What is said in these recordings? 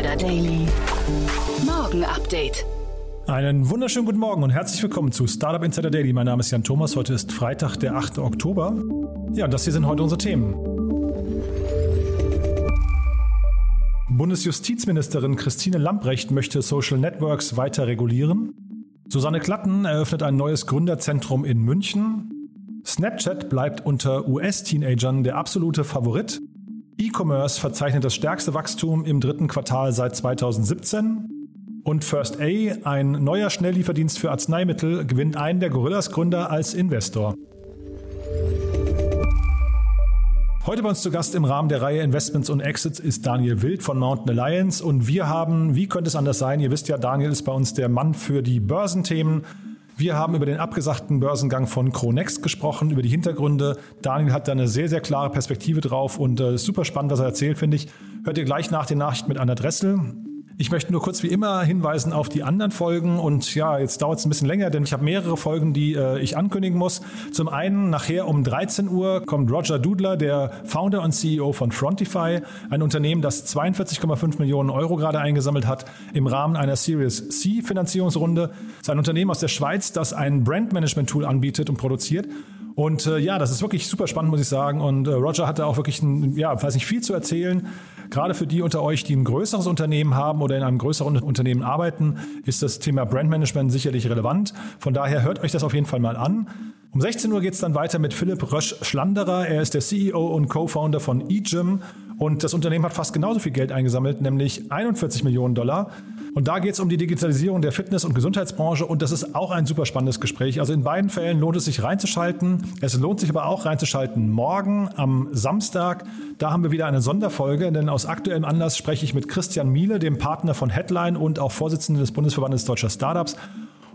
Insider Daily. Morgen Update. Einen wunderschönen guten Morgen und herzlich willkommen zu Startup Insider Daily. Mein Name ist Jan Thomas. Heute ist Freitag, der 8. Oktober. Ja, und das hier sind heute unsere Themen. Bundesjustizministerin Christine Lamprecht möchte Social Networks weiter regulieren. Susanne Klatten eröffnet ein neues Gründerzentrum in München. Snapchat bleibt unter US-Teenagern der absolute Favorit. E-Commerce verzeichnet das stärkste Wachstum im dritten Quartal seit 2017. Und First A, ein neuer Schnelllieferdienst für Arzneimittel, gewinnt einen der Gorillas-Gründer als Investor. Heute bei uns zu Gast im Rahmen der Reihe Investments und Exits ist Daniel Wild von Mountain Alliance und wir haben, wie könnte es anders sein, ihr wisst ja, Daniel ist bei uns der Mann für die Börsenthemen. Wir haben über den abgesagten Börsengang von Cronext gesprochen, über die Hintergründe. Daniel hat da eine sehr, sehr klare Perspektive drauf und äh, super spannend, was er erzählt, finde ich. Hört ihr gleich nach den Nachrichten mit Anna Dressel. Ich möchte nur kurz wie immer hinweisen auf die anderen Folgen und ja, jetzt dauert es ein bisschen länger, denn ich habe mehrere Folgen, die äh, ich ankündigen muss. Zum einen nachher um 13 Uhr kommt Roger Dudler, der Founder und CEO von Frontify, ein Unternehmen, das 42,5 Millionen Euro gerade eingesammelt hat im Rahmen einer Series C Finanzierungsrunde. Sein Unternehmen aus der Schweiz, das ein Brandmanagement-Tool anbietet und produziert. Und äh, ja, das ist wirklich super spannend, muss ich sagen. Und äh, Roger hatte auch wirklich, ein, ja, weiß nicht, viel zu erzählen. Gerade für die unter euch, die ein größeres Unternehmen haben oder in einem größeren Unternehmen arbeiten, ist das Thema Brandmanagement sicherlich relevant. Von daher hört euch das auf jeden Fall mal an. Um 16 Uhr geht es dann weiter mit Philipp Rösch-Schlanderer. Er ist der CEO und Co-Founder von eGym und das Unternehmen hat fast genauso viel Geld eingesammelt, nämlich 41 Millionen Dollar. Und da geht es um die Digitalisierung der Fitness- und Gesundheitsbranche und das ist auch ein super spannendes Gespräch. Also in beiden Fällen lohnt es sich reinzuschalten. Es lohnt sich aber auch reinzuschalten morgen am Samstag. Da haben wir wieder eine Sonderfolge, denn aus aktuellem Anlass spreche ich mit Christian Miele, dem Partner von Headline und auch Vorsitzenden des Bundesverbandes deutscher Startups.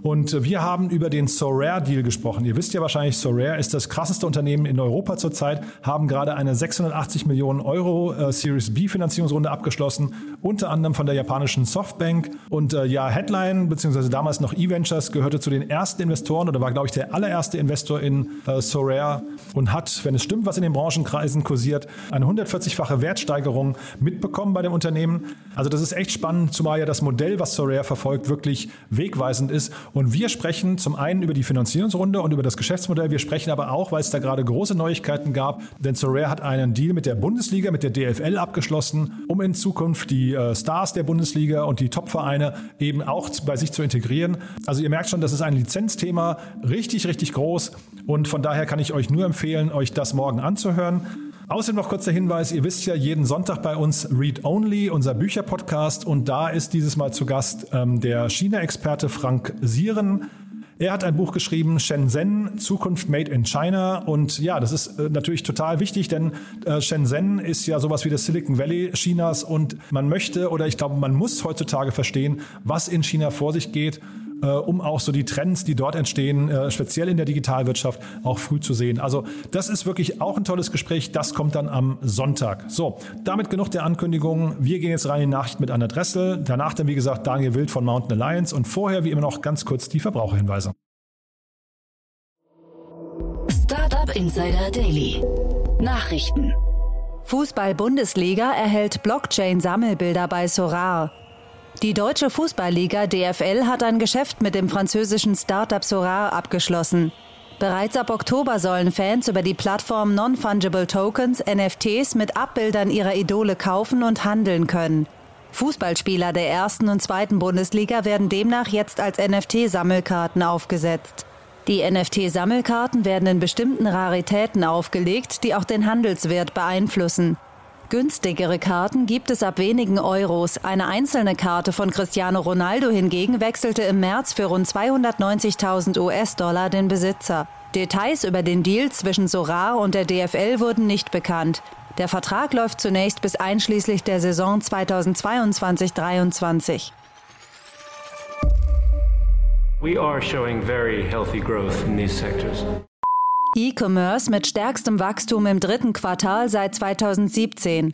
Und wir haben über den Sorare-Deal gesprochen. Ihr wisst ja wahrscheinlich, Sorare ist das krasseste Unternehmen in Europa zurzeit, haben gerade eine 680 Millionen Euro äh, Series B Finanzierungsrunde abgeschlossen, unter anderem von der japanischen Softbank. Und äh, ja, Headline, beziehungsweise damals noch E-Ventures, gehörte zu den ersten Investoren oder war, glaube ich, der allererste Investor in äh, Sorare und hat, wenn es stimmt, was in den Branchenkreisen kursiert, eine 140-fache Wertsteigerung mitbekommen bei dem Unternehmen. Also das ist echt spannend, zumal ja das Modell, was Sorare verfolgt, wirklich wegweisend ist und wir sprechen zum einen über die Finanzierungsrunde und über das Geschäftsmodell. Wir sprechen aber auch, weil es da gerade große Neuigkeiten gab, denn Sorare hat einen Deal mit der Bundesliga, mit der DFL abgeschlossen, um in Zukunft die äh, Stars der Bundesliga und die Topvereine eben auch bei sich zu integrieren. Also ihr merkt schon, das ist ein Lizenzthema, richtig, richtig groß. Und von daher kann ich euch nur empfehlen, euch das morgen anzuhören. Außerdem noch kurzer Hinweis, ihr wisst ja, jeden Sonntag bei uns Read Only, unser Bücherpodcast. Und da ist dieses Mal zu Gast ähm, der China-Experte Frank Sieren. Er hat ein Buch geschrieben, Shenzhen, Zukunft Made in China. Und ja, das ist äh, natürlich total wichtig, denn äh, Shenzhen ist ja sowas wie das Silicon Valley Chinas und man möchte oder ich glaube, man muss heutzutage verstehen, was in China vor sich geht äh, um auch so die Trends, die dort entstehen, äh, speziell in der Digitalwirtschaft, auch früh zu sehen. Also das ist wirklich auch ein tolles Gespräch. Das kommt dann am Sonntag. So, damit genug der Ankündigungen. Wir gehen jetzt rein in die Nachricht mit Anna Dressel. Danach dann, wie gesagt, Daniel Wild von Mountain Alliance und vorher, wie immer noch, ganz kurz die Verbraucherhinweise. Startup Insider Daily. Nachrichten. Fußball-Bundesliga erhält Blockchain-Sammelbilder bei Sorar. Die deutsche Fußballliga DFL hat ein Geschäft mit dem französischen Startup Sorar abgeschlossen. Bereits ab Oktober sollen Fans über die Plattform Non-Fungible Tokens NFTs mit Abbildern ihrer Idole kaufen und handeln können. Fußballspieler der ersten und zweiten Bundesliga werden demnach jetzt als NFT-Sammelkarten aufgesetzt. Die NFT-Sammelkarten werden in bestimmten Raritäten aufgelegt, die auch den Handelswert beeinflussen. Günstigere Karten gibt es ab wenigen Euros. Eine einzelne Karte von Cristiano Ronaldo hingegen wechselte im März für rund 290.000 US-Dollar den Besitzer. Details über den Deal zwischen Sorar und der DFL wurden nicht bekannt. Der Vertrag läuft zunächst bis einschließlich der Saison 2022-23. We are showing very healthy growth in these sectors. E-Commerce mit stärkstem Wachstum im dritten Quartal seit 2017.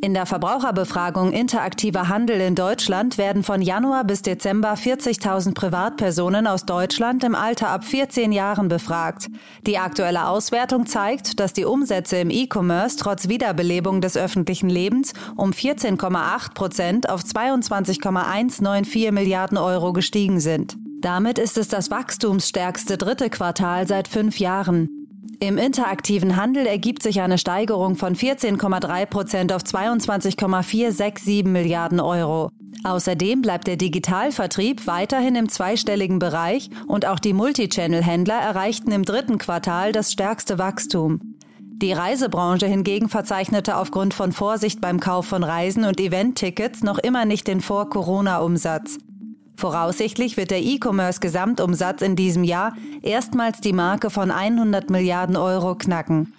In der Verbraucherbefragung Interaktiver Handel in Deutschland werden von Januar bis Dezember 40.000 Privatpersonen aus Deutschland im Alter ab 14 Jahren befragt. Die aktuelle Auswertung zeigt, dass die Umsätze im E-Commerce trotz Wiederbelebung des öffentlichen Lebens um 14,8 Prozent auf 22,194 Milliarden Euro gestiegen sind. Damit ist es das wachstumsstärkste dritte Quartal seit fünf Jahren. Im interaktiven Handel ergibt sich eine Steigerung von 14,3 Prozent auf 22,467 Milliarden Euro. Außerdem bleibt der Digitalvertrieb weiterhin im zweistelligen Bereich und auch die Multichannel-Händler erreichten im dritten Quartal das stärkste Wachstum. Die Reisebranche hingegen verzeichnete aufgrund von Vorsicht beim Kauf von Reisen und Event-Tickets noch immer nicht den Vor-Corona-Umsatz. Voraussichtlich wird der E-Commerce-Gesamtumsatz in diesem Jahr erstmals die Marke von 100 Milliarden Euro knacken.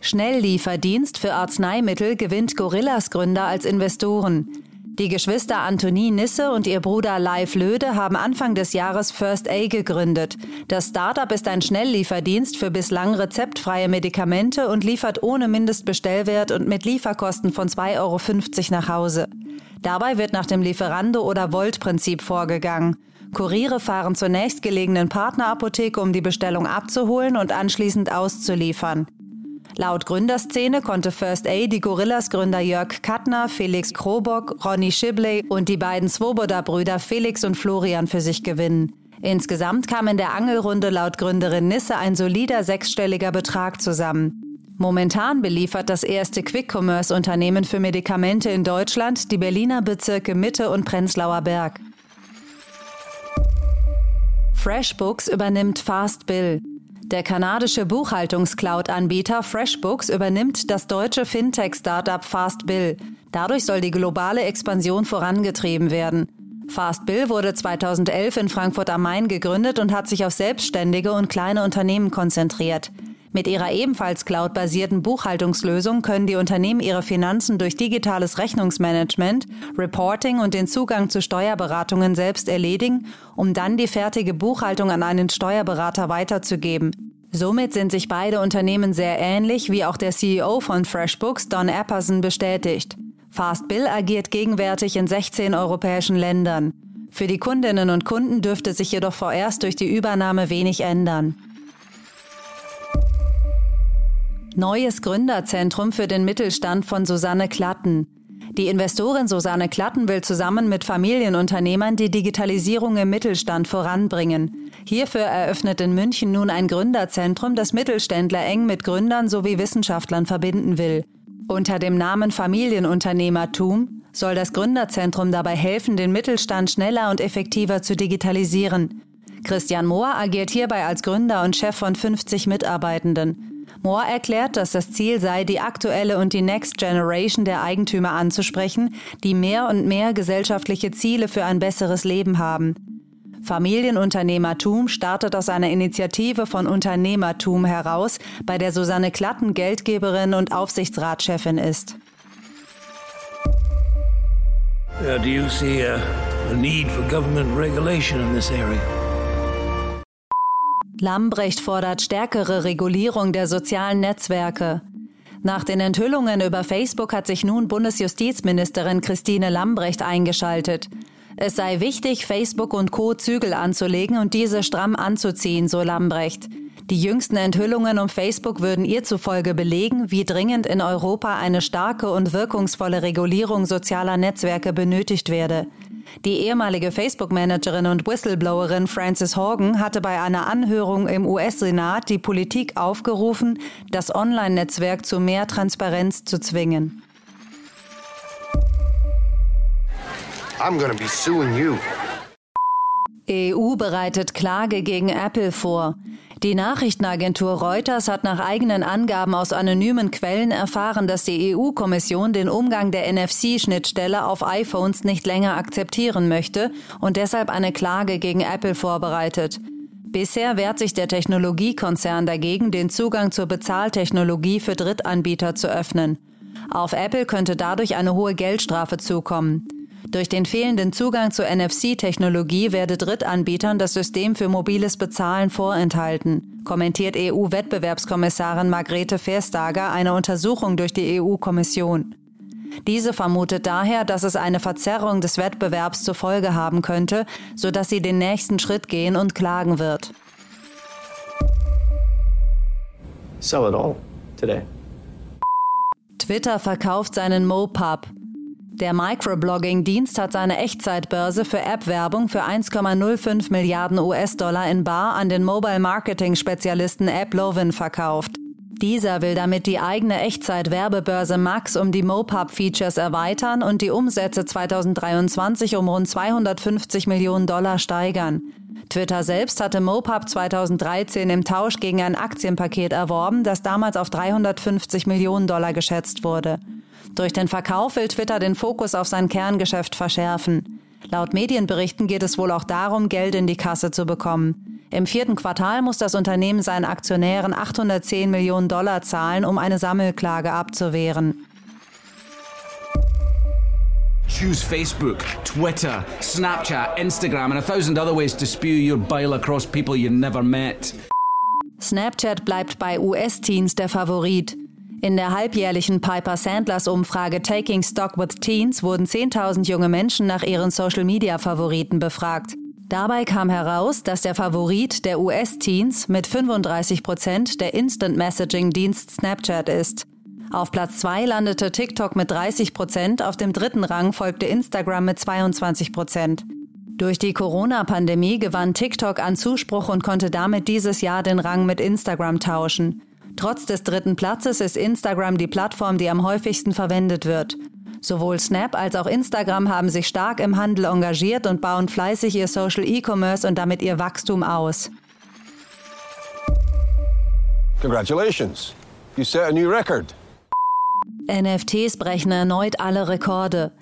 Schnelllieferdienst für Arzneimittel gewinnt Gorillas Gründer als Investoren. Die Geschwister Antonie Nisse und ihr Bruder Leif Löde haben Anfang des Jahres First A gegründet. Das Startup ist ein Schnelllieferdienst für bislang rezeptfreie Medikamente und liefert ohne Mindestbestellwert und mit Lieferkosten von 2,50 Euro nach Hause. Dabei wird nach dem Lieferando- oder Volt-Prinzip vorgegangen. Kuriere fahren zur nächstgelegenen Partnerapotheke, um die Bestellung abzuholen und anschließend auszuliefern. Laut Gründerszene konnte First A die Gorillas-Gründer Jörg Kattner, Felix Krobock, Ronny Shibley und die beiden Swoboda-Brüder Felix und Florian für sich gewinnen. Insgesamt kam in der Angelrunde laut Gründerin Nisse ein solider sechsstelliger Betrag zusammen. Momentan beliefert das erste Quick-Commerce-Unternehmen für Medikamente in Deutschland die Berliner Bezirke Mitte und Prenzlauer Berg. FreshBooks übernimmt FastBill. Der kanadische Buchhaltungscloud-Anbieter FreshBooks übernimmt das deutsche Fintech-Startup FastBill. Dadurch soll die globale Expansion vorangetrieben werden. FastBill wurde 2011 in Frankfurt am Main gegründet und hat sich auf selbstständige und kleine Unternehmen konzentriert. Mit ihrer ebenfalls cloud-basierten Buchhaltungslösung können die Unternehmen ihre Finanzen durch digitales Rechnungsmanagement, Reporting und den Zugang zu Steuerberatungen selbst erledigen, um dann die fertige Buchhaltung an einen Steuerberater weiterzugeben. Somit sind sich beide Unternehmen sehr ähnlich, wie auch der CEO von FreshBooks, Don Apperson, bestätigt. FastBill agiert gegenwärtig in 16 europäischen Ländern. Für die Kundinnen und Kunden dürfte sich jedoch vorerst durch die Übernahme wenig ändern. Neues Gründerzentrum für den Mittelstand von Susanne Klatten. Die Investorin Susanne Klatten will zusammen mit Familienunternehmern die Digitalisierung im Mittelstand voranbringen. Hierfür eröffnet in München nun ein Gründerzentrum, das Mittelständler eng mit Gründern sowie Wissenschaftlern verbinden will. Unter dem Namen Familienunternehmertum soll das Gründerzentrum dabei helfen, den Mittelstand schneller und effektiver zu digitalisieren. Christian Mohr agiert hierbei als Gründer und Chef von 50 Mitarbeitenden. Moore erklärt, dass das Ziel sei, die aktuelle und die Next Generation der Eigentümer anzusprechen, die mehr und mehr gesellschaftliche Ziele für ein besseres Leben haben. Familienunternehmertum startet aus einer Initiative von Unternehmertum heraus, bei der Susanne Klatten Geldgeberin und Aufsichtsratschefin ist. Uh, do you see a, a need for government regulation in this area? Lambrecht fordert stärkere Regulierung der sozialen Netzwerke. Nach den Enthüllungen über Facebook hat sich nun Bundesjustizministerin Christine Lambrecht eingeschaltet. Es sei wichtig, Facebook und Co. Zügel anzulegen und diese stramm anzuziehen, so Lambrecht. Die jüngsten Enthüllungen um Facebook würden ihr zufolge belegen, wie dringend in Europa eine starke und wirkungsvolle Regulierung sozialer Netzwerke benötigt werde. Die ehemalige Facebook-Managerin und Whistleblowerin Frances Horgan hatte bei einer Anhörung im US-Senat die Politik aufgerufen, das Online-Netzwerk zu mehr Transparenz zu zwingen. I'm gonna be suing you. EU bereitet Klage gegen Apple vor. Die Nachrichtenagentur Reuters hat nach eigenen Angaben aus anonymen Quellen erfahren, dass die EU-Kommission den Umgang der NFC-Schnittstelle auf iPhones nicht länger akzeptieren möchte und deshalb eine Klage gegen Apple vorbereitet. Bisher wehrt sich der Technologiekonzern dagegen, den Zugang zur Bezahltechnologie für Drittanbieter zu öffnen. Auf Apple könnte dadurch eine hohe Geldstrafe zukommen. Durch den fehlenden Zugang zur NFC-Technologie werde Drittanbietern das System für mobiles Bezahlen vorenthalten. kommentiert EU-Wettbewerbskommissarin Margrethe Vestager eine Untersuchung durch die EU-Kommission. Diese vermutet daher, dass es eine Verzerrung des Wettbewerbs zur Folge haben könnte, sodass sie den nächsten Schritt gehen und klagen wird. Sell it all today. Twitter verkauft seinen Mopub. Der Microblogging-Dienst hat seine Echtzeitbörse für App-Werbung für 1,05 Milliarden US-Dollar in Bar an den Mobile-Marketing-Spezialisten AppLovin verkauft. Dieser will damit die eigene Echtzeit-Werbebörse Max um die Mopub-Features erweitern und die Umsätze 2023 um rund 250 Millionen Dollar steigern. Twitter selbst hatte Mopub 2013 im Tausch gegen ein Aktienpaket erworben, das damals auf 350 Millionen Dollar geschätzt wurde. Durch den Verkauf will Twitter den Fokus auf sein Kerngeschäft verschärfen. Laut Medienberichten geht es wohl auch darum, Geld in die Kasse zu bekommen. Im vierten Quartal muss das Unternehmen seinen Aktionären 810 Millionen Dollar zahlen, um eine Sammelklage abzuwehren. Choose Facebook, Twitter, Snapchat, Instagram, and a thousand other ways to spew your bile across people you never met. Snapchat bleibt bei US-Teens der Favorit. In der halbjährlichen Piper Sandlers Umfrage Taking Stock with Teens wurden 10.000 junge Menschen nach ihren Social-Media-Favoriten befragt. Dabei kam heraus, dass der Favorit der US-Teens mit 35 Prozent der Instant Messaging-Dienst Snapchat ist. Auf Platz 2 landete TikTok mit 30 Prozent, auf dem dritten Rang folgte Instagram mit 22 Prozent. Durch die Corona-Pandemie gewann TikTok an Zuspruch und konnte damit dieses Jahr den Rang mit Instagram tauschen. Trotz des dritten Platzes ist Instagram die Plattform, die am häufigsten verwendet wird. Sowohl Snap als auch Instagram haben sich stark im Handel engagiert und bauen fleißig ihr Social E-Commerce und damit ihr Wachstum aus. Congratulations. You set a new record. NFTs brechen erneut alle Rekorde.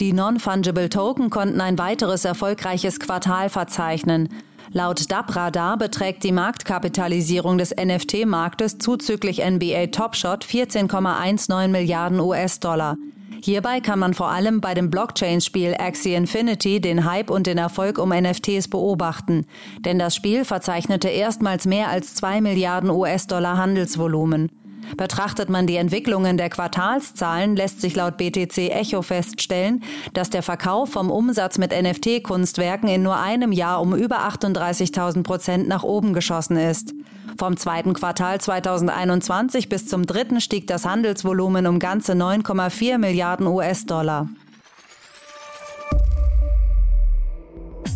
Die Non-Fungible Token konnten ein weiteres erfolgreiches Quartal verzeichnen. Laut DAP-Radar beträgt die Marktkapitalisierung des NFT-Marktes zuzüglich NBA Top Shot 14,19 Milliarden US-Dollar. Hierbei kann man vor allem bei dem Blockchain-Spiel Axie Infinity den Hype und den Erfolg um NFTs beobachten. Denn das Spiel verzeichnete erstmals mehr als 2 Milliarden US-Dollar Handelsvolumen. Betrachtet man die Entwicklungen der Quartalszahlen, lässt sich laut BTC Echo feststellen, dass der Verkauf vom Umsatz mit NFT-Kunstwerken in nur einem Jahr um über 38.000 Prozent nach oben geschossen ist. Vom zweiten Quartal 2021 bis zum dritten stieg das Handelsvolumen um ganze 9,4 Milliarden US-Dollar.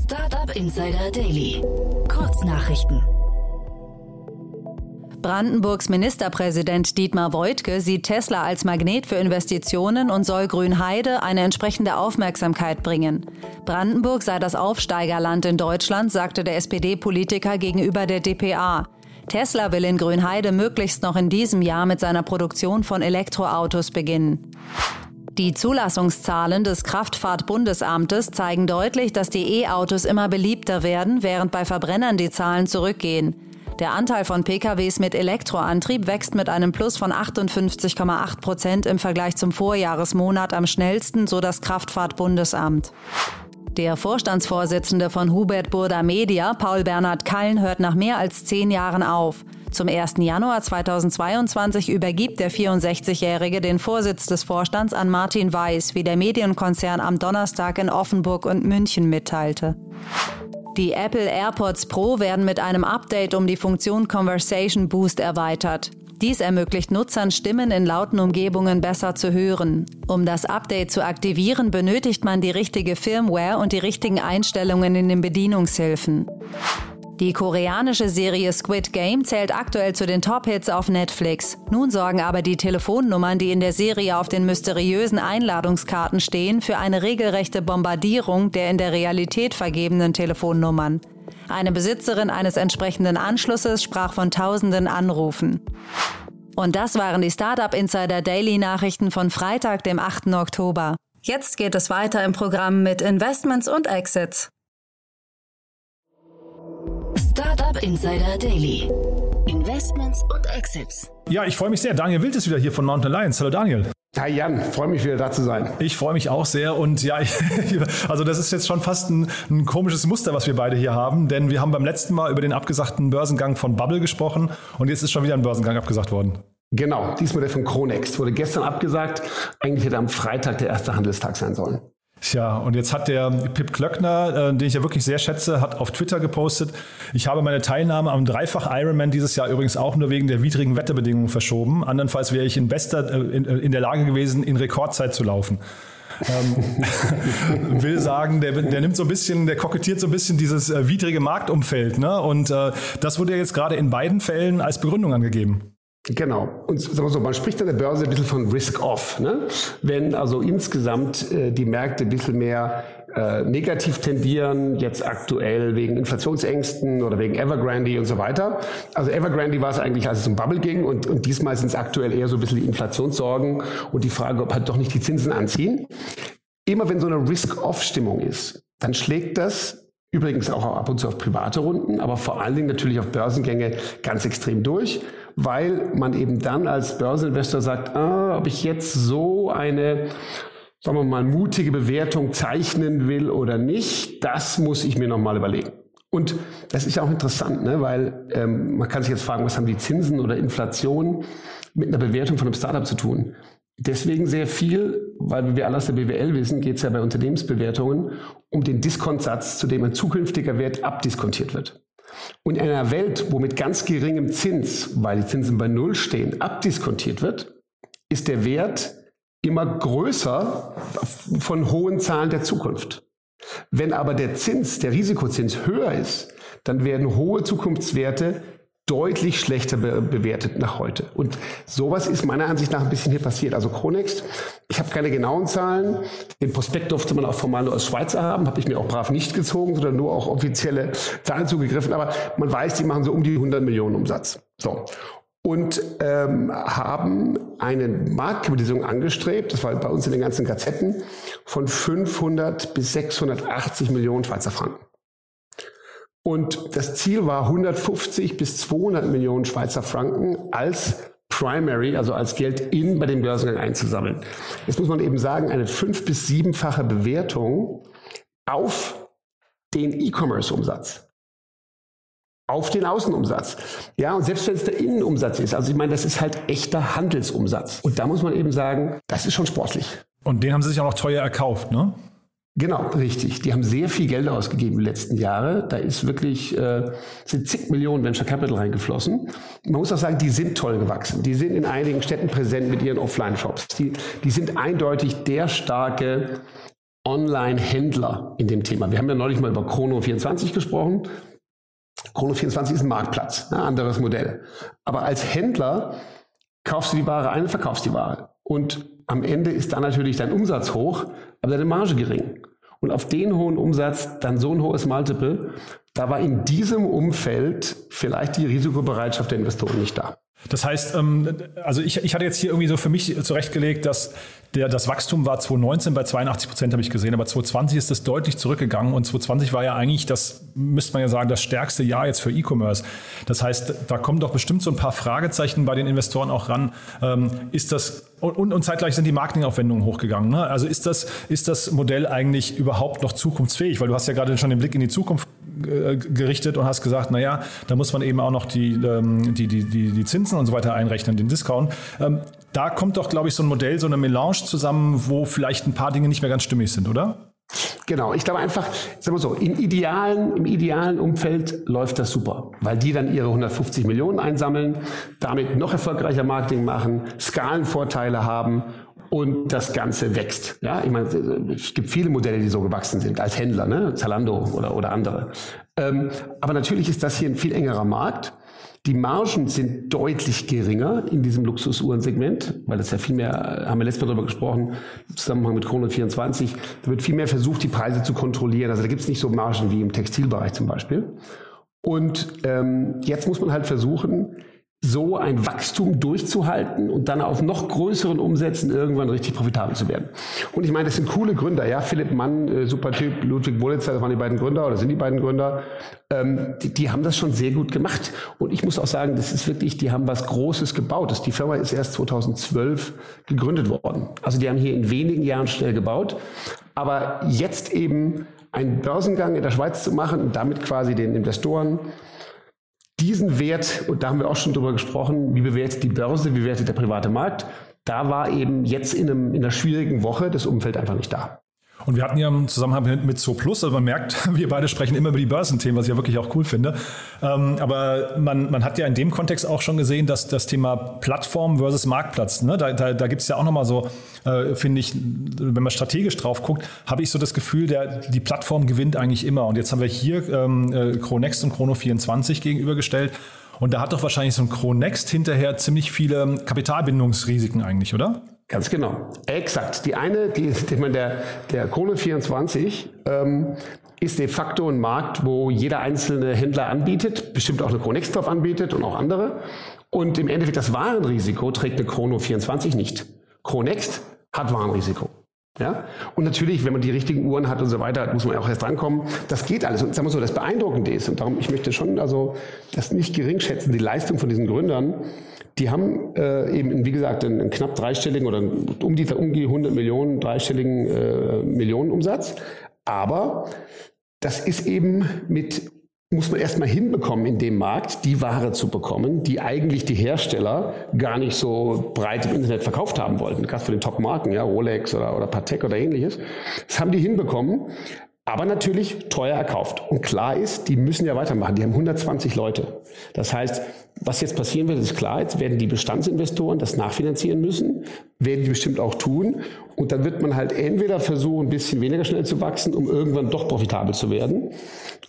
Startup Insider Daily. Kurznachrichten. Brandenburgs Ministerpräsident Dietmar Woidke sieht Tesla als Magnet für Investitionen und soll Grünheide eine entsprechende Aufmerksamkeit bringen. Brandenburg sei das Aufsteigerland in Deutschland, sagte der SPD-Politiker gegenüber der dpa. Tesla will in Grünheide möglichst noch in diesem Jahr mit seiner Produktion von Elektroautos beginnen. Die Zulassungszahlen des Kraftfahrtbundesamtes zeigen deutlich, dass die E-Autos immer beliebter werden, während bei Verbrennern die Zahlen zurückgehen. Der Anteil von PKWs mit Elektroantrieb wächst mit einem Plus von 58,8 Prozent im Vergleich zum Vorjahresmonat am schnellsten, so das Kraftfahrtbundesamt. Der Vorstandsvorsitzende von Hubert Burda Media, Paul Bernhard Kallen, hört nach mehr als zehn Jahren auf. Zum 1. Januar 2022 übergibt der 64-Jährige den Vorsitz des Vorstands an Martin Weiß, wie der Medienkonzern am Donnerstag in Offenburg und München mitteilte. Die Apple AirPods Pro werden mit einem Update um die Funktion Conversation Boost erweitert. Dies ermöglicht Nutzern, Stimmen in lauten Umgebungen besser zu hören. Um das Update zu aktivieren, benötigt man die richtige Firmware und die richtigen Einstellungen in den Bedienungshilfen. Die koreanische Serie Squid Game zählt aktuell zu den Top-Hits auf Netflix. Nun sorgen aber die Telefonnummern, die in der Serie auf den mysteriösen Einladungskarten stehen, für eine regelrechte Bombardierung der in der Realität vergebenen Telefonnummern. Eine Besitzerin eines entsprechenden Anschlusses sprach von tausenden Anrufen. Und das waren die Startup Insider Daily Nachrichten von Freitag, dem 8. Oktober. Jetzt geht es weiter im Programm mit Investments und Exits. Insider Daily. Investments und Exits. Ja, ich freue mich sehr. Daniel Wild ist wieder hier von Mountain Alliance. Hallo Daniel. Hi Jan, freue mich wieder da zu sein. Ich freue mich auch sehr und ja, ich, also das ist jetzt schon fast ein, ein, komisches Muster, was wir beide hier haben, denn wir haben beim letzten Mal über den abgesagten Börsengang von Bubble gesprochen und jetzt ist schon wieder ein Börsengang abgesagt worden. Genau, diesmal der von Kronext wurde gestern abgesagt. Eigentlich hätte am Freitag der erste Handelstag sein sollen. Tja, und jetzt hat der Pip Klöckner, äh, den ich ja wirklich sehr schätze, hat auf Twitter gepostet, ich habe meine Teilnahme am Dreifach Ironman dieses Jahr übrigens auch nur wegen der widrigen Wetterbedingungen verschoben. Andernfalls wäre ich in bester, äh, in, äh, in der Lage gewesen, in Rekordzeit zu laufen. ähm, will sagen, der, der nimmt so ein bisschen, der kokettiert so ein bisschen dieses äh, widrige Marktumfeld. Ne? Und äh, das wurde jetzt gerade in beiden Fällen als Begründung angegeben. Genau. Und sagen wir so, man spricht an der Börse ein bisschen von Risk-Off. Ne? Wenn also insgesamt äh, die Märkte ein bisschen mehr äh, negativ tendieren, jetzt aktuell wegen Inflationsängsten oder wegen Evergrande und so weiter. Also Evergrande war es eigentlich, als es um Bubble ging und, und diesmal sind es aktuell eher so ein bisschen die Inflationssorgen und die Frage, ob halt doch nicht die Zinsen anziehen. Immer wenn so eine Risk-Off-Stimmung ist, dann schlägt das Übrigens auch ab und zu auf private Runden, aber vor allen Dingen natürlich auf Börsengänge ganz extrem durch weil man eben dann als Börseninvestor sagt, ah, ob ich jetzt so eine sagen wir mal, mutige Bewertung zeichnen will oder nicht, das muss ich mir nochmal überlegen. Und das ist ja auch interessant, ne? weil ähm, man kann sich jetzt fragen, was haben die Zinsen oder Inflation mit einer Bewertung von einem Startup zu tun? Deswegen sehr viel, weil wir alle aus der BWL wissen, geht es ja bei Unternehmensbewertungen um den Diskontsatz, zu dem ein zukünftiger Wert abdiskontiert wird. Und in einer Welt, wo mit ganz geringem Zins, weil die Zinsen bei Null stehen, abdiskontiert wird, ist der Wert immer größer von hohen Zahlen der Zukunft. Wenn aber der Zins, der Risikozins höher ist, dann werden hohe Zukunftswerte deutlich schlechter be bewertet nach heute. Und sowas ist meiner Ansicht nach ein bisschen hier passiert. Also Chronext, ich habe keine genauen Zahlen. Den Prospekt durfte man auch formal nur aus Schweizer haben, habe ich mir auch brav nicht gezogen, sondern nur auch offizielle Zahlen zugegriffen. Aber man weiß, die machen so um die 100 Millionen Umsatz. So. Und ähm, haben eine Marktkapitalisierung angestrebt, das war bei uns in den ganzen Gazetten, von 500 bis 680 Millionen Schweizer Franken. Und das Ziel war 150 bis 200 Millionen Schweizer Franken als Primary, also als Geld in bei dem Börsengang einzusammeln. Jetzt muss man eben sagen, eine fünf- bis siebenfache Bewertung auf den E-Commerce-Umsatz. Auf den Außenumsatz. Ja, und selbst wenn es der Innenumsatz ist, also ich meine, das ist halt echter Handelsumsatz. Und da muss man eben sagen, das ist schon sportlich. Und den haben sie sich auch noch teuer erkauft, ne? Genau, richtig. Die haben sehr viel Geld ausgegeben die letzten Jahre. Da ist wirklich, äh, sind zig Millionen Venture Capital reingeflossen. Man muss auch sagen, die sind toll gewachsen. Die sind in einigen Städten präsent mit ihren Offline-Shops. Die, die sind eindeutig der starke Online-Händler in dem Thema. Wir haben ja neulich mal über Chrono24 gesprochen. Chrono24 ist ein Marktplatz, ein anderes Modell. Aber als Händler kaufst du die Ware ein und verkaufst die Ware. Und am Ende ist dann natürlich dein Umsatz hoch, aber deine Marge gering. Und auf den hohen Umsatz dann so ein hohes Multiple, da war in diesem Umfeld vielleicht die Risikobereitschaft der Investoren nicht da. Das heißt, ähm, also ich, ich hatte jetzt hier irgendwie so für mich zurechtgelegt, dass der, das Wachstum war 2019 bei 82 Prozent, habe ich gesehen, aber 2020 ist es deutlich zurückgegangen und 2020 war ja eigentlich, das müsste man ja sagen, das stärkste Jahr jetzt für E-Commerce. Das heißt, da kommen doch bestimmt so ein paar Fragezeichen bei den Investoren auch ran. Ähm, ist das und, und zeitgleich sind die Marketingaufwendungen hochgegangen. Ne? Also ist das, ist das Modell eigentlich überhaupt noch zukunftsfähig? Weil du hast ja gerade schon den Blick in die Zukunft gerichtet und hast gesagt, naja, da muss man eben auch noch die, ähm, die, die, die, die Zinsen und so weiter einrechnen, den Discount. Ähm, da kommt doch, glaube ich, so ein Modell, so eine Melange zusammen, wo vielleicht ein paar Dinge nicht mehr ganz stimmig sind, oder? Genau, ich glaube einfach, sagen wir so, im idealen, im idealen Umfeld läuft das super, weil die dann ihre 150 Millionen einsammeln, damit noch erfolgreicher Marketing machen, Skalenvorteile haben und das Ganze wächst. Ja, ich meine, es gibt viele Modelle, die so gewachsen sind als Händler, ne? Zalando oder, oder andere. Ähm, aber natürlich ist das hier ein viel engerer Markt. Die Margen sind deutlich geringer in diesem Luxusuhrensegment, weil das ja viel mehr, haben wir letztes Mal darüber gesprochen, im Zusammenhang mit Chrono 24, da wird viel mehr versucht, die Preise zu kontrollieren. Also da gibt es nicht so Margen wie im Textilbereich zum Beispiel. Und ähm, jetzt muss man halt versuchen, so ein Wachstum durchzuhalten und dann auf noch größeren Umsätzen irgendwann richtig profitabel zu werden. Und ich meine, das sind coole Gründer, ja. Philipp Mann, äh, super Typ, Ludwig Bolitzer, das waren die beiden Gründer oder sind die beiden Gründer. Ähm, die, die, haben das schon sehr gut gemacht. Und ich muss auch sagen, das ist wirklich, die haben was Großes gebaut. Das, die Firma ist erst 2012 gegründet worden. Also die haben hier in wenigen Jahren schnell gebaut. Aber jetzt eben einen Börsengang in der Schweiz zu machen und damit quasi den Investoren diesen Wert, und da haben wir auch schon drüber gesprochen, wie bewertet die Börse, wie bewertet der private Markt, da war eben jetzt in, einem, in einer schwierigen Woche das Umfeld einfach nicht da. Und wir hatten ja im Zusammenhang mit, So Plus, also man merkt, wir beide sprechen immer über die Börsenthemen, was ich ja wirklich auch cool finde. Ähm, aber man, man hat ja in dem Kontext auch schon gesehen, dass das Thema Plattform versus Marktplatz, ne, da, da, da gibt es ja auch nochmal so, äh, finde ich, wenn man strategisch drauf guckt, habe ich so das Gefühl, der, die Plattform gewinnt eigentlich immer. Und jetzt haben wir hier ähm, äh, Chronext und Chrono24 gegenübergestellt. Und da hat doch wahrscheinlich so ein Chronext hinterher ziemlich viele Kapitalbindungsrisiken eigentlich, oder? Ganz genau. Exakt. Die eine, die, die man der, der Krone 24 ähm, ist de facto ein Markt, wo jeder einzelne Händler anbietet, bestimmt auch eine Chronext drauf anbietet und auch andere. Und im Endeffekt das Warenrisiko trägt eine Chrono 24 nicht. Chronext hat Warenrisiko. Ja? Und natürlich, wenn man die richtigen Uhren hat und so weiter, muss man auch erst drankommen. Das geht alles. Und sagen wir so, das Beeindruckende ist, und darum, ich möchte schon also das nicht gering schätzen, die Leistung von diesen Gründern, die haben äh, eben, wie gesagt, einen, einen, knapp dreistelligen oder um die, um die 100 Millionen, dreistelligen äh, Millionenumsatz. Aber das ist eben mit muss man erstmal hinbekommen, in dem Markt die Ware zu bekommen, die eigentlich die Hersteller gar nicht so breit im Internet verkauft haben wollten. Gerade für den Top-Marken, ja, Rolex oder, oder Patek oder ähnliches. Das haben die hinbekommen, aber natürlich teuer erkauft. Und klar ist, die müssen ja weitermachen. Die haben 120 Leute. Das heißt, was jetzt passieren wird, ist klar. Jetzt werden die Bestandsinvestoren das nachfinanzieren müssen. Werden die bestimmt auch tun. Und dann wird man halt entweder versuchen, ein bisschen weniger schnell zu wachsen, um irgendwann doch profitabel zu werden.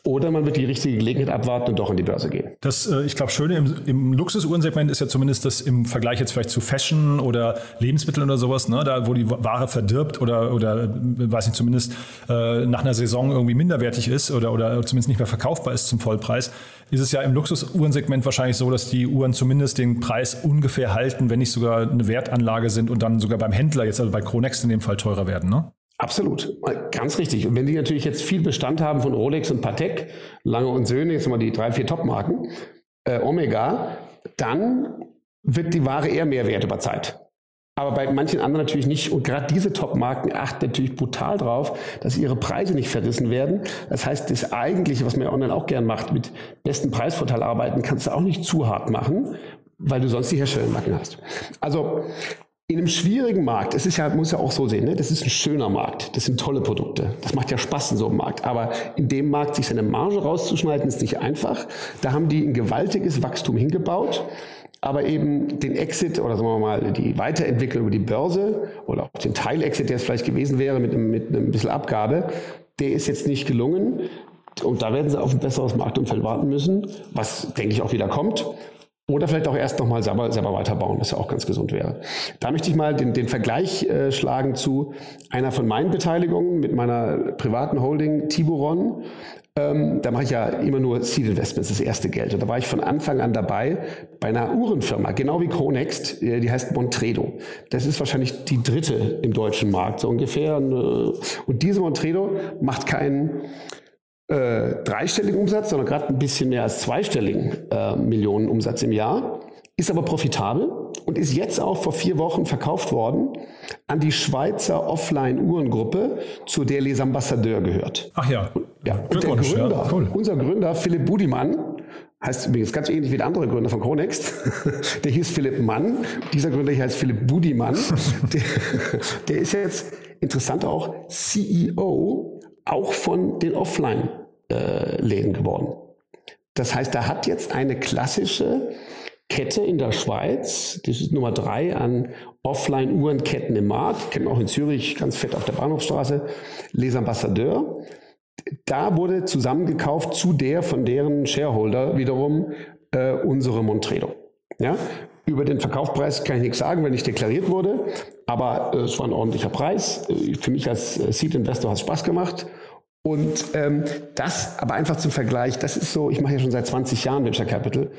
Oder man wird die richtige Gelegenheit abwarten und doch an die Börse gehen. Das, äh, ich glaube, Schöne im, im Luxusuhrensegment ist ja zumindest das im Vergleich jetzt vielleicht zu Fashion oder Lebensmitteln oder sowas, ne, da wo die Ware verdirbt oder, oder weiß nicht, zumindest äh, nach einer Saison irgendwie minderwertig ist oder, oder zumindest nicht mehr verkaufbar ist zum Vollpreis, ist es ja im Luxusuhrensegment wahrscheinlich so, dass die Uhren zumindest den Preis ungefähr halten, wenn nicht sogar eine Wertanlage sind und dann sogar beim Händler, jetzt also bei Chronext in dem Fall teurer werden, ne? Absolut, ganz richtig. Und wenn die natürlich jetzt viel Bestand haben von Rolex und Patek, Lange und Söhne, jetzt mal die drei, vier Top-Marken, äh, Omega, dann wird die Ware eher mehr wert über Zeit. Aber bei manchen anderen natürlich nicht. Und gerade diese Top-Marken achten natürlich brutal drauf, dass ihre Preise nicht verrissen werden. Das heißt, das Eigentliche, was man ja online auch gern macht, mit besten Preisvorteil arbeiten, kannst du auch nicht zu hart machen, weil du sonst die Herstellermarken hast. Also in einem schwierigen Markt, es ist ja, muss ja auch so sehen, ne? das ist ein schöner Markt, das sind tolle Produkte, das macht ja Spaß in so einem Markt. Aber in dem Markt sich seine Marge rauszuschneiden, ist nicht einfach. Da haben die ein gewaltiges Wachstum hingebaut aber eben den Exit oder sagen wir mal die Weiterentwicklung über die Börse oder auch den Teilexit, der es vielleicht gewesen wäre mit einem, mit einem bisschen Abgabe, der ist jetzt nicht gelungen. Und da werden sie auf ein besseres Marktumfeld warten müssen, was, denke ich, auch wieder kommt. Oder vielleicht auch erst nochmal selber, selber weiterbauen, was ja auch ganz gesund wäre. Da möchte ich mal den, den Vergleich äh, schlagen zu einer von meinen Beteiligungen mit meiner privaten Holding Tiburon. Ähm, da mache ich ja immer nur Seed Investments, das erste Geld. Und da war ich von Anfang an dabei bei einer Uhrenfirma, genau wie Chronext, äh, die heißt Montredo. Das ist wahrscheinlich die dritte im deutschen Markt, so ungefähr. Und diese Montredo macht keinen äh, dreistelligen Umsatz, sondern gerade ein bisschen mehr als zweistelligen äh, Millionen Umsatz im Jahr, ist aber profitabel und ist jetzt auch vor vier Wochen verkauft worden an die Schweizer Offline-Uhrengruppe, zu der Les Ambassadeurs gehört. Ach ja. Ja, und der Gründer, ja, cool. unser Gründer Philipp Budimann, heißt übrigens ganz ähnlich wie der andere Gründer von Chronext. Der hieß Philipp Mann. Dieser Gründer hier heißt Philipp Budimann. Der, der ist jetzt interessant auch CEO auch von den Offline-Läden geworden. Das heißt, da hat jetzt eine klassische Kette in der Schweiz, das ist Nummer drei an Offline-Uhrenketten im Markt, kennen auch in Zürich ganz fett auf der Bahnhofstraße, Les Ambassadeurs da wurde zusammengekauft zu der von deren Shareholder wiederum äh, unsere Montredo. Ja? Über den Verkaufspreis kann ich nichts sagen, wenn nicht deklariert wurde, aber äh, es war ein ordentlicher Preis. Äh, für mich als äh, Seed Investor hat es Spaß gemacht. Und ähm, das aber einfach zum Vergleich, das ist so, ich mache ja schon seit 20 Jahren Venture Capital.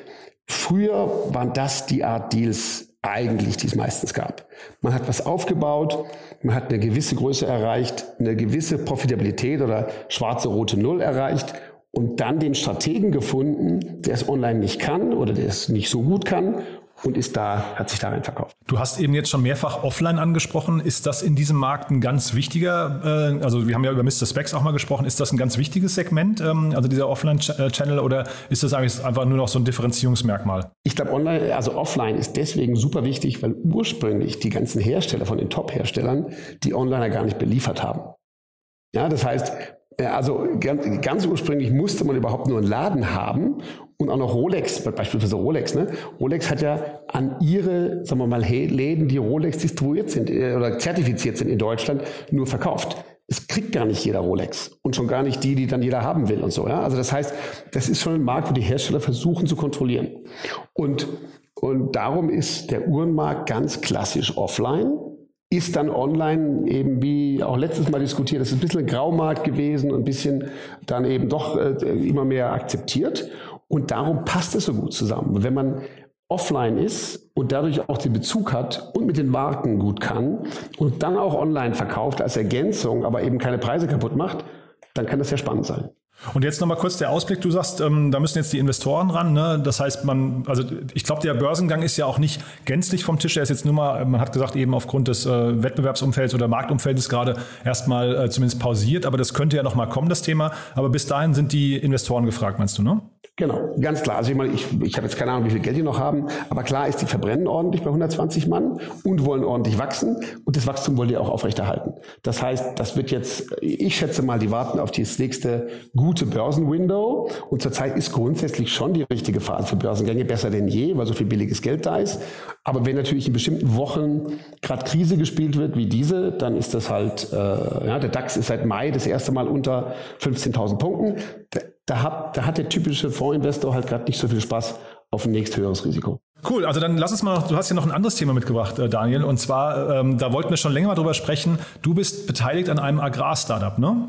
Früher waren das die Art Deals eigentlich, die es meistens gab. Man hat was aufgebaut, man hat eine gewisse Größe erreicht, eine gewisse Profitabilität oder schwarze rote Null erreicht und dann den Strategen gefunden, der es online nicht kann oder der es nicht so gut kann und ist da, hat sich darin verkauft. Du hast eben jetzt schon mehrfach offline angesprochen. Ist das in diesem Markt ein ganz wichtiger, äh, also wir haben ja über Mr. Specs auch mal gesprochen, ist das ein ganz wichtiges Segment, ähm, also dieser Offline-Channel oder ist das eigentlich einfach nur noch so ein Differenzierungsmerkmal? Ich glaube, online, also offline ist deswegen super wichtig, weil ursprünglich die ganzen Hersteller von den Top-Herstellern die Onliner gar nicht beliefert haben. Ja, das heißt, also ganz, ursprünglich musste man überhaupt nur einen Laden haben und auch noch Rolex, beispielsweise Rolex. Ne? Rolex hat ja an ihre, sagen wir mal, Läden, die Rolex distribuiert sind äh, oder zertifiziert sind in Deutschland, nur verkauft. Es kriegt gar nicht jeder Rolex und schon gar nicht die, die dann jeder haben will und so. Ja? Also das heißt, das ist schon ein Markt, wo die Hersteller versuchen zu kontrollieren. Und, und darum ist der Uhrenmarkt ganz klassisch offline ist dann online eben wie auch letztes Mal diskutiert, das ist ein bisschen ein Graumarkt gewesen und ein bisschen dann eben doch äh, immer mehr akzeptiert. Und darum passt es so gut zusammen. Wenn man offline ist und dadurch auch den Bezug hat und mit den Marken gut kann und dann auch online verkauft als Ergänzung, aber eben keine Preise kaputt macht, dann kann das sehr spannend sein. Und jetzt nochmal kurz der Ausblick. Du sagst, ähm, da müssen jetzt die Investoren ran. Ne? Das heißt, man, also ich glaube, der Börsengang ist ja auch nicht gänzlich vom Tisch. Er ist jetzt nur mal, man hat gesagt, eben aufgrund des äh, Wettbewerbsumfelds oder Marktumfeldes gerade erstmal äh, zumindest pausiert. Aber das könnte ja nochmal kommen, das Thema. Aber bis dahin sind die Investoren gefragt, meinst du, ne? Genau, ganz klar. Also ich meine, ich, ich habe jetzt keine Ahnung, wie viel Geld die noch haben, aber klar ist, die verbrennen ordentlich bei 120 Mann und wollen ordentlich wachsen und das Wachstum wollen die auch aufrechterhalten. Das heißt, das wird jetzt, ich schätze mal, die warten auf das nächste gute Börsenwindow und zurzeit ist grundsätzlich schon die richtige Phase für Börsengänge besser denn je, weil so viel billiges Geld da ist. Aber wenn natürlich in bestimmten Wochen gerade Krise gespielt wird wie diese, dann ist das halt, äh, ja, der DAX ist seit Mai das erste Mal unter 15.000 Punkten da hat, da hat der typische Fondsinvestor halt gerade nicht so viel Spaß auf ein nächsthöheres Risiko. Cool, also dann lass uns mal noch, du hast ja noch ein anderes Thema mitgebracht, äh, Daniel, und zwar, ähm, da wollten wir schon länger mal drüber sprechen. Du bist beteiligt an einem Agrar-Startup, ne?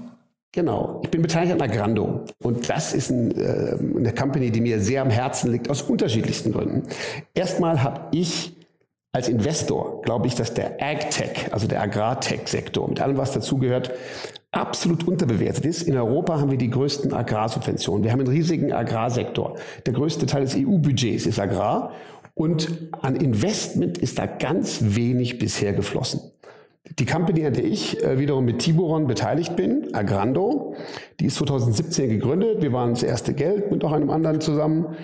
Genau, ich bin beteiligt an Agrando und das ist ein, äh, eine Company, die mir sehr am Herzen liegt, aus unterschiedlichsten Gründen. Erstmal habe ich als Investor, glaube ich, dass der AgTech, also der Agrartech-Sektor mit allem, was dazugehört, absolut unterbewertet ist. In Europa haben wir die größten Agrarsubventionen. Wir haben einen riesigen Agrarsektor. Der größte Teil des EU-Budgets ist Agrar und an Investment ist da ganz wenig bisher geflossen. Die Company, an der ich äh, wiederum mit Tiburon beteiligt bin, Agrando, die ist 2017 gegründet. Wir waren das erste Geld mit noch einem anderen zusammen.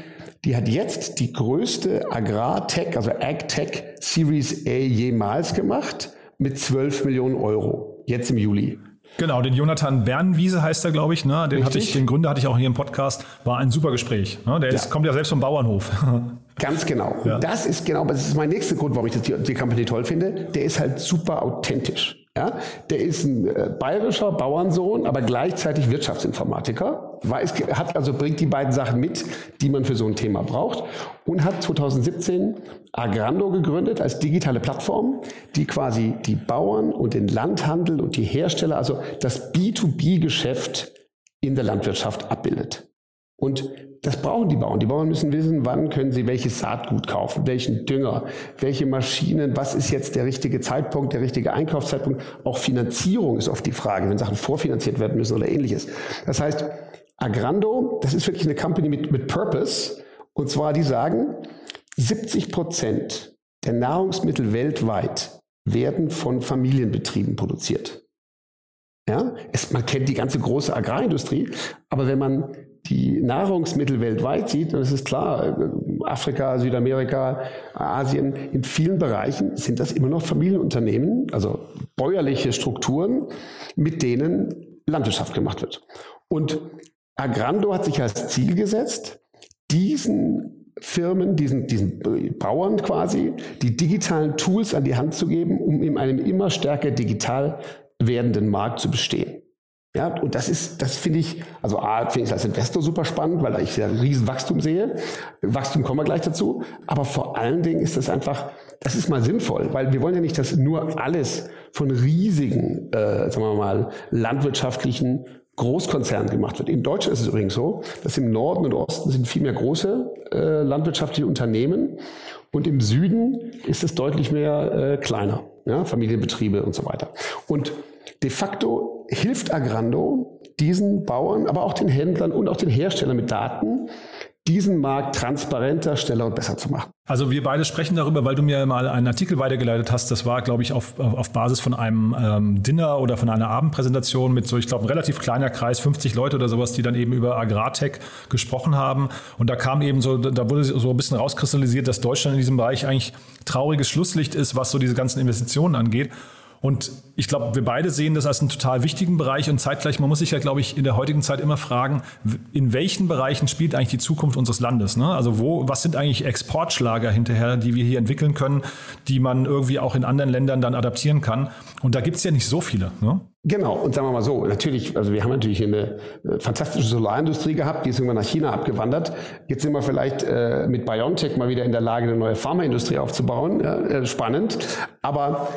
Die hat jetzt die größte Agrar-Tech, also Ag-Tech Series A jemals gemacht mit 12 Millionen Euro. Jetzt im Juli. Genau, den Jonathan Bernwiese heißt er, glaube ich. Ne? Den, hatte ich, den Gründer hatte ich auch hier im Podcast. War ein super Gespräch. Ne? Der ist, kommt ja selbst vom Bauernhof. Ganz genau. Ja. Das ist genau, das ist mein nächster Grund, warum ich das, die, die Company toll finde. Der ist halt super authentisch. Ja, der ist ein äh, bayerischer Bauernsohn, aber gleichzeitig Wirtschaftsinformatiker. Weiß, hat also bringt die beiden Sachen mit, die man für so ein Thema braucht und hat 2017 Agrando gegründet als digitale Plattform, die quasi die Bauern und den Landhandel und die Hersteller, also das B2B-Geschäft in der Landwirtschaft abbildet. Und das brauchen die Bauern. Die Bauern müssen wissen, wann können sie welches Saatgut kaufen, welchen Dünger, welche Maschinen, was ist jetzt der richtige Zeitpunkt, der richtige Einkaufszeitpunkt. Auch Finanzierung ist oft die Frage, wenn Sachen vorfinanziert werden müssen oder ähnliches. Das heißt, Agrando, das ist wirklich eine Company mit, mit Purpose. Und zwar, die sagen, 70 Prozent der Nahrungsmittel weltweit werden von Familienbetrieben produziert. Ja, es, man kennt die ganze große Agrarindustrie, aber wenn man die Nahrungsmittel weltweit sieht, ist es klar, Afrika, Südamerika, Asien, in vielen Bereichen sind das immer noch Familienunternehmen, also bäuerliche Strukturen, mit denen Landwirtschaft gemacht wird. Und Agrando hat sich als Ziel gesetzt, diesen Firmen, diesen, diesen Bauern quasi, die digitalen Tools an die Hand zu geben, um in einem immer stärker digital werdenden Markt zu bestehen. Ja, und das ist, das finde ich, also A, finde ich als Investor super spannend, weil ich ja riesen Wachstum sehe. Wachstum kommen wir gleich dazu. Aber vor allen Dingen ist das einfach, das ist mal sinnvoll, weil wir wollen ja nicht, dass nur alles von riesigen, äh, sagen wir mal, landwirtschaftlichen Großkonzernen gemacht wird. In Deutschland ist es übrigens so, dass im Norden und Osten sind viel mehr große äh, landwirtschaftliche Unternehmen und im Süden ist es deutlich mehr äh, kleiner, ja, Familienbetriebe und so weiter. Und de facto hilft Agrando diesen Bauern, aber auch den Händlern und auch den Herstellern mit Daten, diesen Markt transparenter, schneller und besser zu machen. Also wir beide sprechen darüber, weil du mir mal einen Artikel weitergeleitet hast. Das war, glaube ich, auf, auf Basis von einem ähm, Dinner oder von einer Abendpräsentation mit so, ich glaube, ein relativ kleiner Kreis, 50 Leute oder sowas, die dann eben über Agrartech gesprochen haben. Und da kam eben so, da wurde so ein bisschen rauskristallisiert, dass Deutschland in diesem Bereich eigentlich trauriges Schlusslicht ist, was so diese ganzen Investitionen angeht. Und ich glaube, wir beide sehen das als einen total wichtigen Bereich und zeitgleich, man muss sich ja, glaube ich, in der heutigen Zeit immer fragen, in welchen Bereichen spielt eigentlich die Zukunft unseres Landes? Ne? Also wo, was sind eigentlich Exportschlager hinterher, die wir hier entwickeln können, die man irgendwie auch in anderen Ländern dann adaptieren kann? Und da gibt es ja nicht so viele. Ne? Genau, und sagen wir mal so, natürlich, also wir haben natürlich eine äh, fantastische Solarindustrie gehabt, die ist irgendwann nach China abgewandert. Jetzt sind wir vielleicht äh, mit BioNTech mal wieder in der Lage, eine neue Pharmaindustrie aufzubauen. Ja, äh, spannend. Aber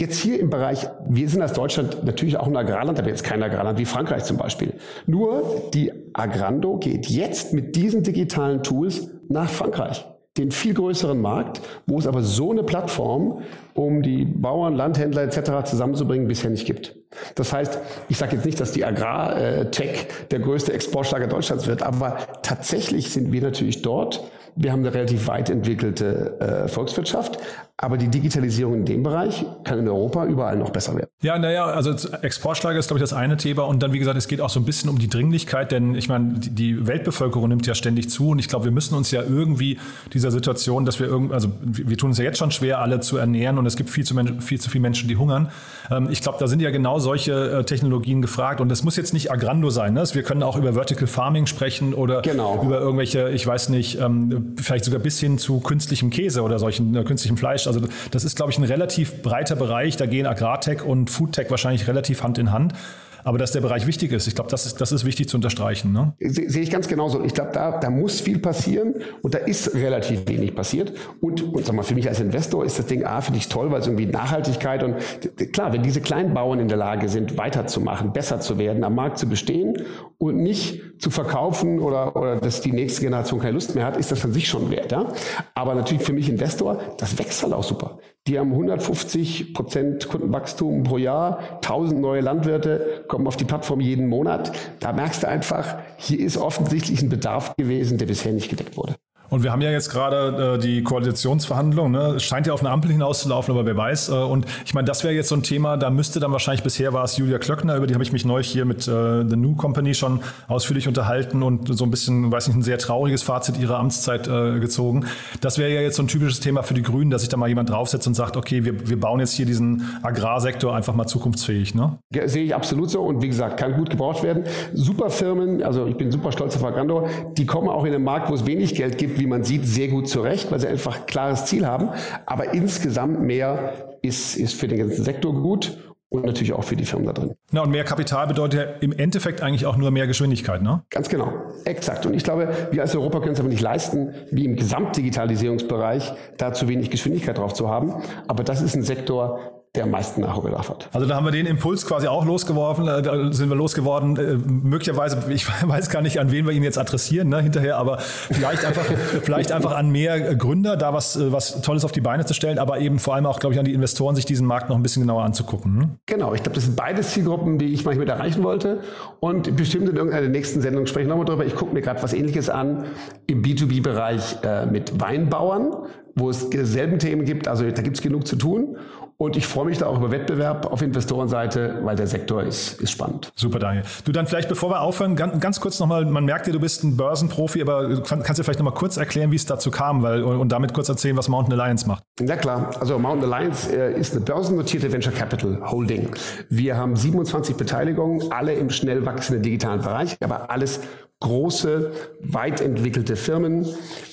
Jetzt hier im Bereich, wir sind als Deutschland natürlich auch ein Agrarland, aber jetzt kein Agrarland wie Frankreich zum Beispiel. Nur die Agrando geht jetzt mit diesen digitalen Tools nach Frankreich, den viel größeren Markt, wo es aber so eine Plattform, um die Bauern, Landhändler etc. zusammenzubringen, bisher nicht gibt. Das heißt, ich sage jetzt nicht, dass die Agrartech der größte Exportschlager Deutschlands wird, aber tatsächlich sind wir natürlich dort wir haben eine relativ weit entwickelte äh, Volkswirtschaft, aber die Digitalisierung in dem Bereich kann in Europa überall noch besser werden. Ja, naja, also Exportschlager ist, glaube ich, das eine Thema. Und dann, wie gesagt, es geht auch so ein bisschen um die Dringlichkeit, denn ich meine, die Weltbevölkerung nimmt ja ständig zu. Und ich glaube, wir müssen uns ja irgendwie dieser Situation, dass wir irgendwie, also wir tun es ja jetzt schon schwer, alle zu ernähren und es gibt viel zu, viel zu viele Menschen, die hungern. Ähm, ich glaube, da sind ja genau solche äh, Technologien gefragt. Und das muss jetzt nicht Agrando sein. Ne? Wir können auch über Vertical Farming sprechen oder genau. über irgendwelche, ich weiß nicht, ähm, vielleicht sogar bis hin zu künstlichem Käse oder solchen äh, künstlichem Fleisch. Also das ist, glaube ich, ein relativ breiter Bereich. Da gehen Agrartech und Foodtech wahrscheinlich relativ Hand in Hand. Aber dass der Bereich wichtig ist, ich glaube, das ist, das ist wichtig zu unterstreichen. Ne? Sehe ich ganz genauso. Ich glaube, da, da muss viel passieren und da ist relativ wenig passiert. Und, und sag mal, für mich als Investor ist das Ding A, finde ich toll, weil es irgendwie Nachhaltigkeit und klar, wenn diese kleinen Bauern in der Lage sind, weiterzumachen, besser zu werden, am Markt zu bestehen und nicht zu verkaufen oder, oder dass die nächste Generation keine Lust mehr hat, ist das an sich schon wert. Ja? Aber natürlich für mich Investor, das wächst halt auch super. Die haben 150 Prozent Kundenwachstum pro Jahr, 1000 neue Landwirte kommen auf die Plattform jeden Monat. Da merkst du einfach, hier ist offensichtlich ein Bedarf gewesen, der bisher nicht gedeckt wurde. Und wir haben ja jetzt gerade äh, die Koalitionsverhandlungen. Ne? Es scheint ja auf eine Ampel hinauszulaufen, aber wer weiß. Äh, und ich meine, das wäre jetzt so ein Thema, da müsste dann wahrscheinlich, bisher war es Julia Klöckner, über die habe ich mich neulich hier mit äh, The New Company schon ausführlich unterhalten und so ein bisschen, weiß nicht, ein sehr trauriges Fazit ihrer Amtszeit äh, gezogen. Das wäre ja jetzt so ein typisches Thema für die Grünen, dass sich da mal jemand draufsetzt und sagt, okay, wir, wir bauen jetzt hier diesen Agrarsektor einfach mal zukunftsfähig. Ne? Ja, sehe ich absolut so und wie gesagt, kann gut gebraucht werden. Super Firmen, also ich bin super stolz auf Agrando, die kommen auch in einen Markt, wo es wenig Geld gibt, wie man sieht, sehr gut zurecht, weil sie einfach ein klares Ziel haben. Aber insgesamt mehr ist, ist für den ganzen Sektor gut und natürlich auch für die Firmen da drin. Na, und mehr Kapital bedeutet ja im Endeffekt eigentlich auch nur mehr Geschwindigkeit, ne? Ganz genau, exakt. Und ich glaube, wir als Europa können es aber nicht leisten, wie im Gesamtdigitalisierungsbereich, da zu wenig Geschwindigkeit drauf zu haben. Aber das ist ein Sektor, der am meisten Nachholbedarf hat. Also da haben wir den Impuls quasi auch losgeworfen, äh, da sind wir losgeworden. Äh, möglicherweise, ich weiß gar nicht, an wen wir ihn jetzt adressieren ne, hinterher, aber vielleicht einfach, vielleicht einfach an mehr Gründer, da was, äh, was Tolles auf die Beine zu stellen, aber eben vor allem auch, glaube ich, an die Investoren, sich diesen Markt noch ein bisschen genauer anzugucken. Ne? Genau, ich glaube, das sind beide Zielgruppen, die ich manchmal erreichen wollte. Und bestimmt in irgendeiner der nächsten Sendung spreche ich nochmal drüber. Ich gucke mir gerade was ähnliches an im B2B-Bereich äh, mit Weinbauern, wo es dieselben Themen gibt. Also da gibt es genug zu tun. Und ich freue mich da auch über Wettbewerb auf Investorenseite, weil der Sektor ist, ist spannend. Super, Daniel. Du dann vielleicht, bevor wir aufhören, ganz, ganz kurz nochmal, man merkt ja, du bist ein Börsenprofi, aber kannst du vielleicht nochmal kurz erklären, wie es dazu kam weil, und damit kurz erzählen, was Mountain Alliance macht? Ja klar, also Mountain Alliance äh, ist eine börsennotierte Venture Capital Holding. Wir haben 27 Beteiligungen, alle im schnell wachsenden digitalen Bereich, aber alles große, weit entwickelte Firmen,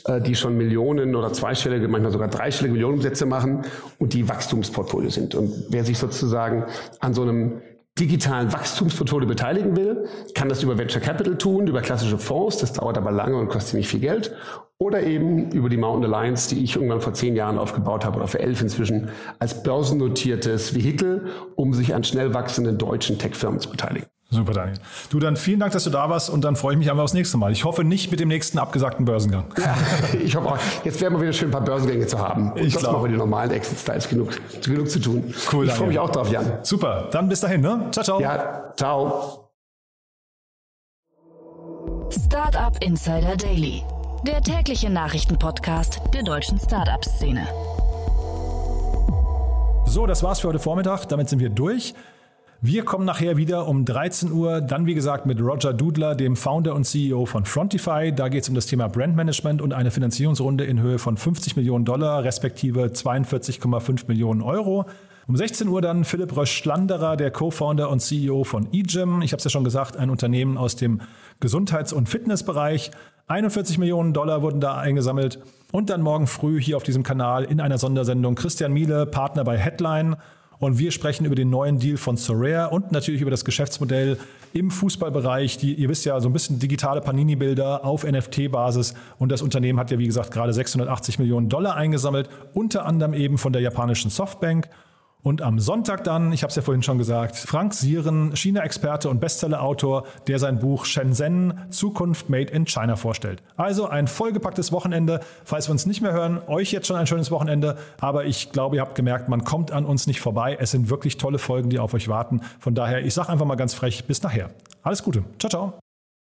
äh, die schon Millionen oder zweistellige, manchmal sogar dreistellige Millionenumsätze machen und die Wachstumsportfolio sind. Und wer sich sozusagen an so einem digitalen Wachstumsportfolio beteiligen will, kann das über Venture Capital tun, über klassische Fonds, das dauert aber lange und kostet ziemlich viel Geld, oder eben über die Mountain Alliance, die ich irgendwann vor zehn Jahren aufgebaut habe oder für elf inzwischen, als börsennotiertes Vehikel, um sich an schnell wachsenden deutschen Tech-Firmen zu beteiligen. Super, Daniel. Du, dann vielen Dank, dass du da warst und dann freue ich mich einfach aufs nächste Mal. Ich hoffe nicht mit dem nächsten abgesagten Börsengang. Ja, ich hoffe auch. Jetzt werden wir wieder schön ein paar Börsengänge zu haben. Und ich glaube. machen wir die normalen Exit-Styles genug, genug zu tun. Cool, ich freue mich Daniel. auch drauf, Jan. Super, dann bis dahin, ne? Ciao, ciao. Ja, ciao. Startup Insider Daily, der tägliche Nachrichtenpodcast der deutschen Startup-Szene. So, das war's für heute Vormittag. Damit sind wir durch. Wir kommen nachher wieder um 13 Uhr, dann wie gesagt mit Roger Dudler, dem Founder und CEO von Frontify. Da geht es um das Thema Brandmanagement und eine Finanzierungsrunde in Höhe von 50 Millionen Dollar, respektive 42,5 Millionen Euro. Um 16 Uhr dann Philipp Rösch-Schlanderer, der Co-Founder und CEO von eGym. Ich habe es ja schon gesagt, ein Unternehmen aus dem Gesundheits- und Fitnessbereich. 41 Millionen Dollar wurden da eingesammelt. Und dann morgen früh hier auf diesem Kanal in einer Sondersendung Christian Miele, Partner bei Headline. Und wir sprechen über den neuen Deal von Sorare und natürlich über das Geschäftsmodell im Fußballbereich. Die, ihr wisst ja, so ein bisschen digitale Panini-Bilder auf NFT-Basis. Und das Unternehmen hat ja, wie gesagt, gerade 680 Millionen Dollar eingesammelt, unter anderem eben von der japanischen Softbank. Und am Sonntag dann, ich habe es ja vorhin schon gesagt, Frank Sieren, China-Experte und Bestseller-Autor, der sein Buch Shenzhen Zukunft Made in China vorstellt. Also ein vollgepacktes Wochenende. Falls wir uns nicht mehr hören, euch jetzt schon ein schönes Wochenende. Aber ich glaube, ihr habt gemerkt, man kommt an uns nicht vorbei. Es sind wirklich tolle Folgen, die auf euch warten. Von daher, ich sage einfach mal ganz frech, bis nachher. Alles Gute. Ciao, ciao.